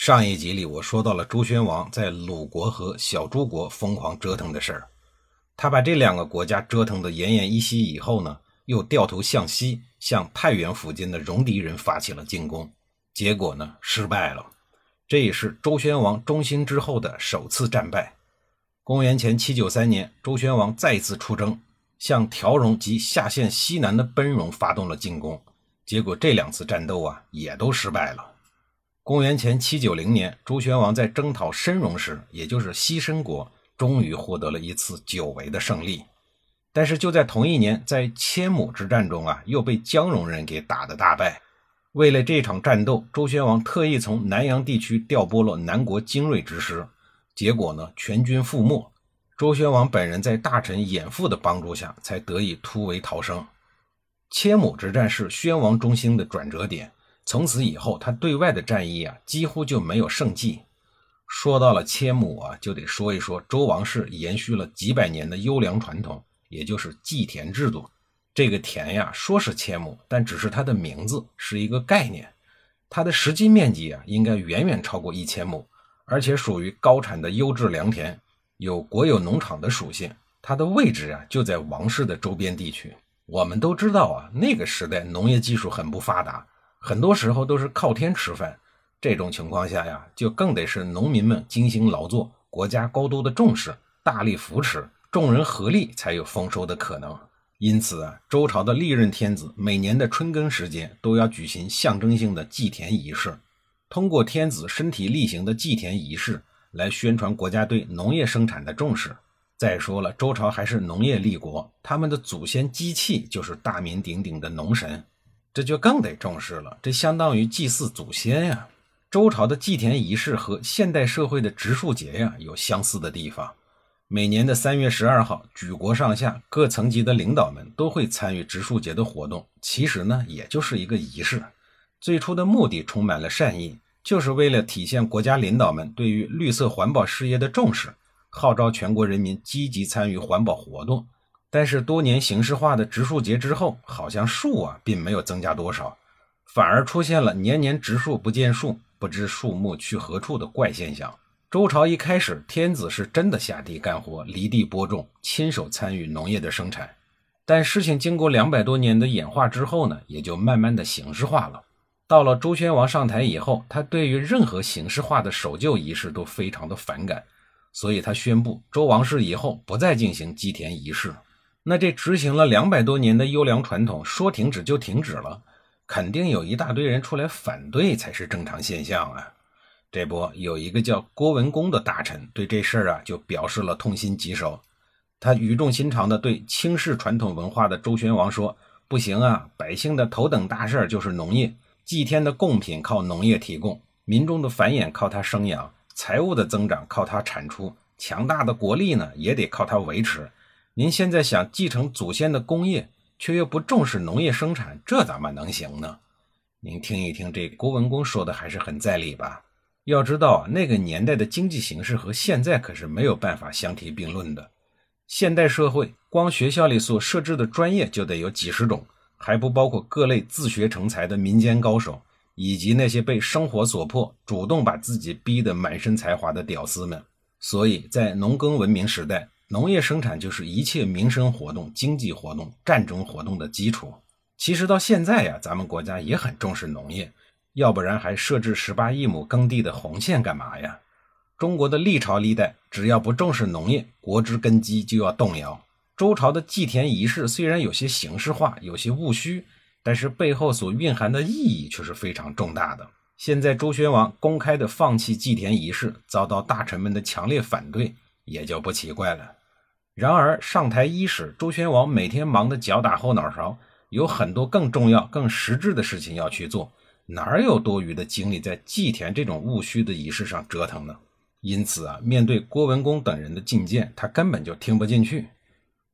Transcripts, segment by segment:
上一集里，我说到了周宣王在鲁国和小诸国疯狂折腾的事儿。他把这两个国家折腾得奄奄一息以后呢，又掉头向西，向太原附近的戎狄人发起了进攻。结果呢，失败了。这也是周宣王中兴之后的首次战败。公元前七九三年，周宣王再次出征，向条戎及下县西南的奔戎发动了进攻。结果这两次战斗啊，也都失败了。公元前七九零年，周宣王在征讨申戎时，也就是西申国，终于获得了一次久违的胜利。但是就在同一年，在千亩之战中啊，又被姜戎人给打得大败。为了这场战斗，周宣王特意从南阳地区调拨了南国精锐之师，结果呢，全军覆没。周宣王本人在大臣偃父的帮助下，才得以突围逃生。千亩之战是宣王中兴的转折点。从此以后，他对外的战役啊，几乎就没有胜绩。说到了千亩啊，就得说一说周王室延续了几百年的优良传统，也就是祭田制度。这个田呀，说是千亩，但只是它的名字，是一个概念。它的实际面积啊，应该远远超过一千亩，而且属于高产的优质良田，有国有农场的属性。它的位置啊，就在王室的周边地区。我们都知道啊，那个时代农业技术很不发达。很多时候都是靠天吃饭，这种情况下呀，就更得是农民们精心劳作，国家高度的重视，大力扶持，众人合力才有丰收的可能。因此啊，周朝的历任天子每年的春耕时节都要举行象征性的祭田仪式，通过天子身体力行的祭田仪式来宣传国家对农业生产的重视。再说了，周朝还是农业立国，他们的祖先机器就是大名鼎鼎的农神。这就更得重视了，这相当于祭祀祖先呀。周朝的祭田仪式和现代社会的植树节呀有相似的地方。每年的三月十二号，举国上下各层级的领导们都会参与植树节的活动。其实呢，也就是一个仪式。最初的目的充满了善意，就是为了体现国家领导们对于绿色环保事业的重视，号召全国人民积极参与环保活动。但是多年形式化的植树节之后，好像树啊并没有增加多少，反而出现了年年植树不见树，不知树木去何处的怪现象。周朝一开始，天子是真的下地干活，犁地播种，亲手参与农业的生产。但事情经过两百多年的演化之后呢，也就慢慢的形式化了。到了周宣王上台以后，他对于任何形式化的守旧仪式都非常的反感，所以他宣布周王室以后不再进行祭田仪式。那这执行了两百多年的优良传统，说停止就停止了，肯定有一大堆人出来反对才是正常现象啊！这不，有一个叫郭文公的大臣对这事儿啊就表示了痛心疾首，他语重心长地对轻视传统文化的周宣王说：“不行啊，百姓的头等大事就是农业，祭天的贡品靠农业提供，民众的繁衍靠它生养，财物的增长靠它产出，强大的国力呢也得靠它维持。”您现在想继承祖先的工业，却又不重视农业生产，这怎么能行呢？您听一听，这郭文公说的还是很在理吧？要知道，那个年代的经济形势和现在可是没有办法相提并论的。现代社会，光学校里所设置的专业就得有几十种，还不包括各类自学成才的民间高手，以及那些被生活所迫，主动把自己逼得满身才华的屌丝们。所以在农耕文明时代。农业生产就是一切民生活动、经济活动、战争活动的基础。其实到现在呀，咱们国家也很重视农业，要不然还设置十八亿亩耕地的红线干嘛呀？中国的历朝历代，只要不重视农业，国之根基就要动摇。周朝的祭田仪式虽然有些形式化、有些务虚，但是背后所蕴含的意义却是非常重大的。现在周宣王公开的放弃祭田仪式，遭到大臣们的强烈反对，也就不奇怪了。然而上台伊始，周宣王每天忙得脚打后脑勺，有很多更重要、更实质的事情要去做，哪有多余的精力在祭田这种务虚的仪式上折腾呢？因此啊，面对郭文公等人的进谏，他根本就听不进去。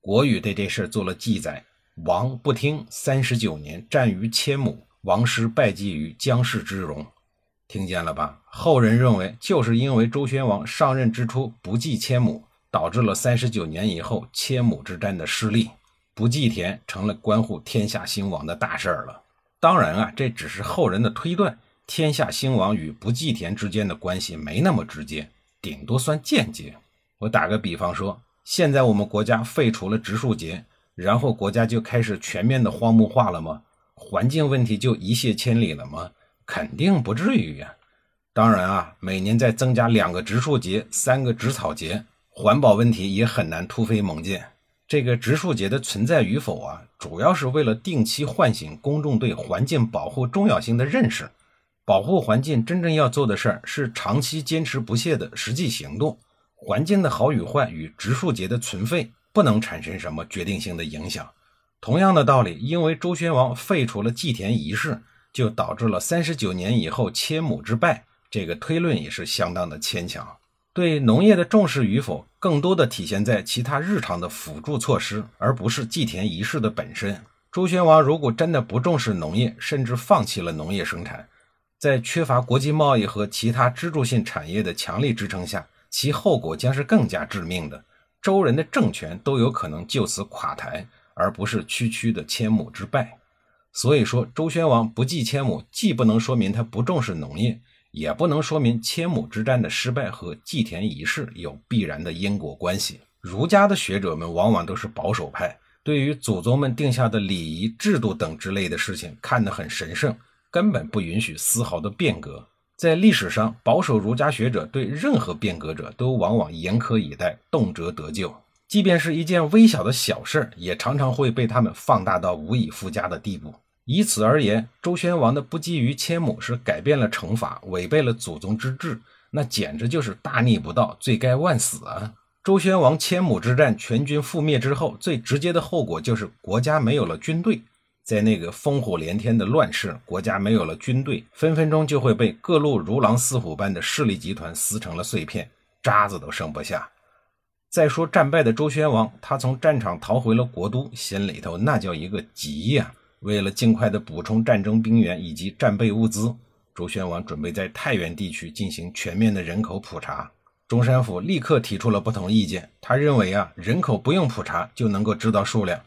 国语对这事做了记载：王不听，三十九年战于千亩，王师败绩于姜氏之戎。听见了吧？后人认为，就是因为周宣王上任之初不祭千亩，导致了三十九年以后千亩之战的失利。不祭田成了关乎天下兴亡的大事儿了。当然啊，这只是后人的推断，天下兴亡与不祭田之间的关系没那么直接，顶多算间接。我打个比方说。现在我们国家废除了植树节，然后国家就开始全面的荒漠化了吗？环境问题就一泻千里了吗？肯定不至于呀。当然啊，每年再增加两个植树节、三个植草节，环保问题也很难突飞猛进。这个植树节的存在与否啊，主要是为了定期唤醒公众对环境保护重要性的认识。保护环境真正要做的事儿，是长期坚持不懈的实际行动。环境的好与坏与植树节的存废不能产生什么决定性的影响。同样的道理，因为周宣王废除了祭田仪式，就导致了三十九年以后千亩之败。这个推论也是相当的牵强。对农业的重视与否，更多的体现在其他日常的辅助措施，而不是祭田仪式的本身。周宣王如果真的不重视农业，甚至放弃了农业生产，在缺乏国际贸易和其他支柱性产业的强力支撑下，其后果将是更加致命的，周人的政权都有可能就此垮台，而不是区区的千亩之败。所以说，周宣王不计千亩，既不能说明他不重视农业，也不能说明千亩之战的失败和祭田仪式有必然的因果关系。儒家的学者们往往都是保守派，对于祖宗们定下的礼仪制度等之类的事情看得很神圣，根本不允许丝毫的变革。在历史上，保守儒家学者对任何变革者都往往严苛以待，动辄得咎。即便是一件微小的小事，也常常会被他们放大到无以复加的地步。以此而言，周宣王的不基于千亩是改变了惩罚，违背了祖宗之制，那简直就是大逆不道，罪该万死啊！周宣王千亩之战全军覆灭之后，最直接的后果就是国家没有了军队。在那个烽火连天的乱世，国家没有了军队，分分钟就会被各路如狼似虎般的势力集团撕成了碎片，渣子都剩不下。再说战败的周宣王，他从战场逃回了国都，心里头那叫一个急呀！为了尽快的补充战争兵员以及战备物资，周宣王准备在太原地区进行全面的人口普查。中山府立刻提出了不同意见，他认为啊，人口不用普查就能够知道数量。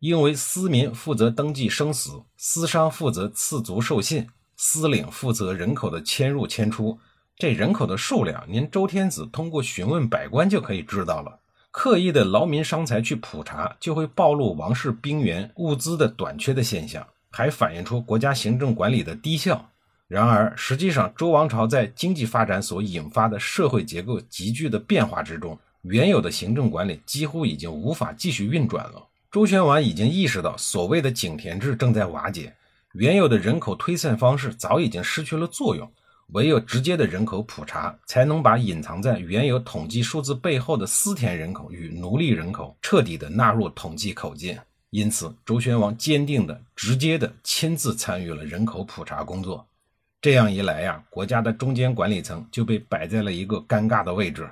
因为司民负责登记生死，司商负责赐族授信，司领负责人口的迁入迁出。这人口的数量，您周天子通过询问百官就可以知道了。刻意的劳民伤财去普查，就会暴露王室兵源物资的短缺的现象，还反映出国家行政管理的低效。然而，实际上周王朝在经济发展所引发的社会结构急剧的变化之中，原有的行政管理几乎已经无法继续运转了。周宣王已经意识到，所谓的井田制正在瓦解，原有的人口推算方式早已经失去了作用，唯有直接的人口普查，才能把隐藏在原有统计数字背后的私田人口与奴隶人口彻底的纳入统计口径。因此，周宣王坚定的、直接的亲自参与了人口普查工作。这样一来呀，国家的中间管理层就被摆在了一个尴尬的位置。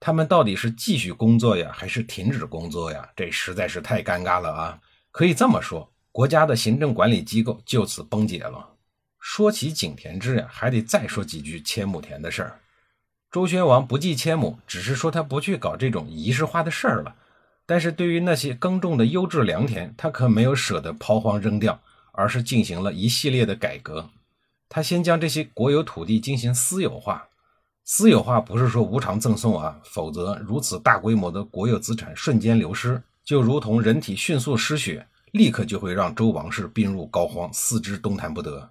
他们到底是继续工作呀，还是停止工作呀？这实在是太尴尬了啊！可以这么说，国家的行政管理机构就此崩解了。说起井田制呀，还得再说几句千亩田的事儿。周宣王不计千亩，只是说他不去搞这种仪式化的事儿了。但是对于那些耕种的优质良田，他可没有舍得抛荒扔掉，而是进行了一系列的改革。他先将这些国有土地进行私有化。私有化不是说无偿赠送啊，否则如此大规模的国有资产瞬间流失，就如同人体迅速失血，立刻就会让周王室病入膏肓，四肢动弹不得。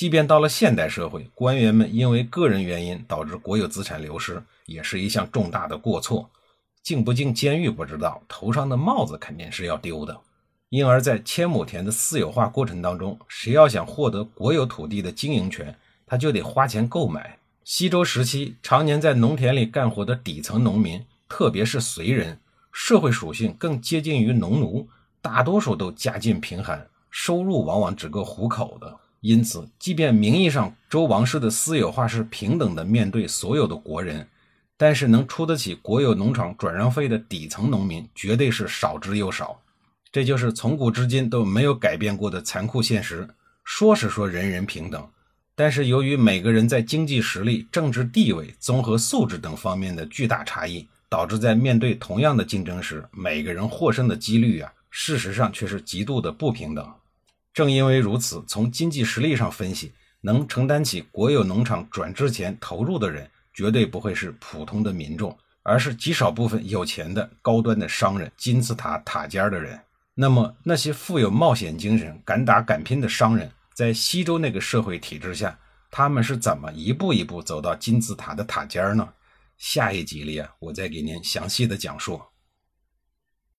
即便到了现代社会，官员们因为个人原因导致国有资产流失，也是一项重大的过错，进不进监狱不知道，头上的帽子肯定是要丢的。因而，在千亩田的私有化过程当中，谁要想获得国有土地的经营权，他就得花钱购买。西周时期，常年在农田里干活的底层农民，特别是随人，社会属性更接近于农奴，大多数都家境贫寒，收入往往只够糊口的。因此，即便名义上周王室的私有化是平等的面对所有的国人，但是能出得起国有农场转让费的底层农民绝对是少之又少。这就是从古至今都没有改变过的残酷现实。说是说人人平等，但是由于每个人在经济实力、政治地位、综合素质等方面的巨大差异，导致在面对同样的竞争时，每个人获胜的几率啊，事实上却是极度的不平等。正因为如此，从经济实力上分析，能承担起国有农场转制前投入的人，绝对不会是普通的民众，而是极少部分有钱的高端的商人、金字塔塔尖的人。那么，那些富有冒险精神、敢打敢拼的商人，在西周那个社会体制下，他们是怎么一步一步走到金字塔的塔尖呢？下一集里啊，我再给您详细的讲述。